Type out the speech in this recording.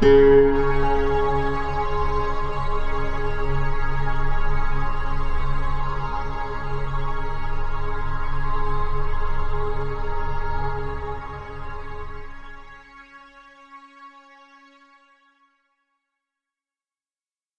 Música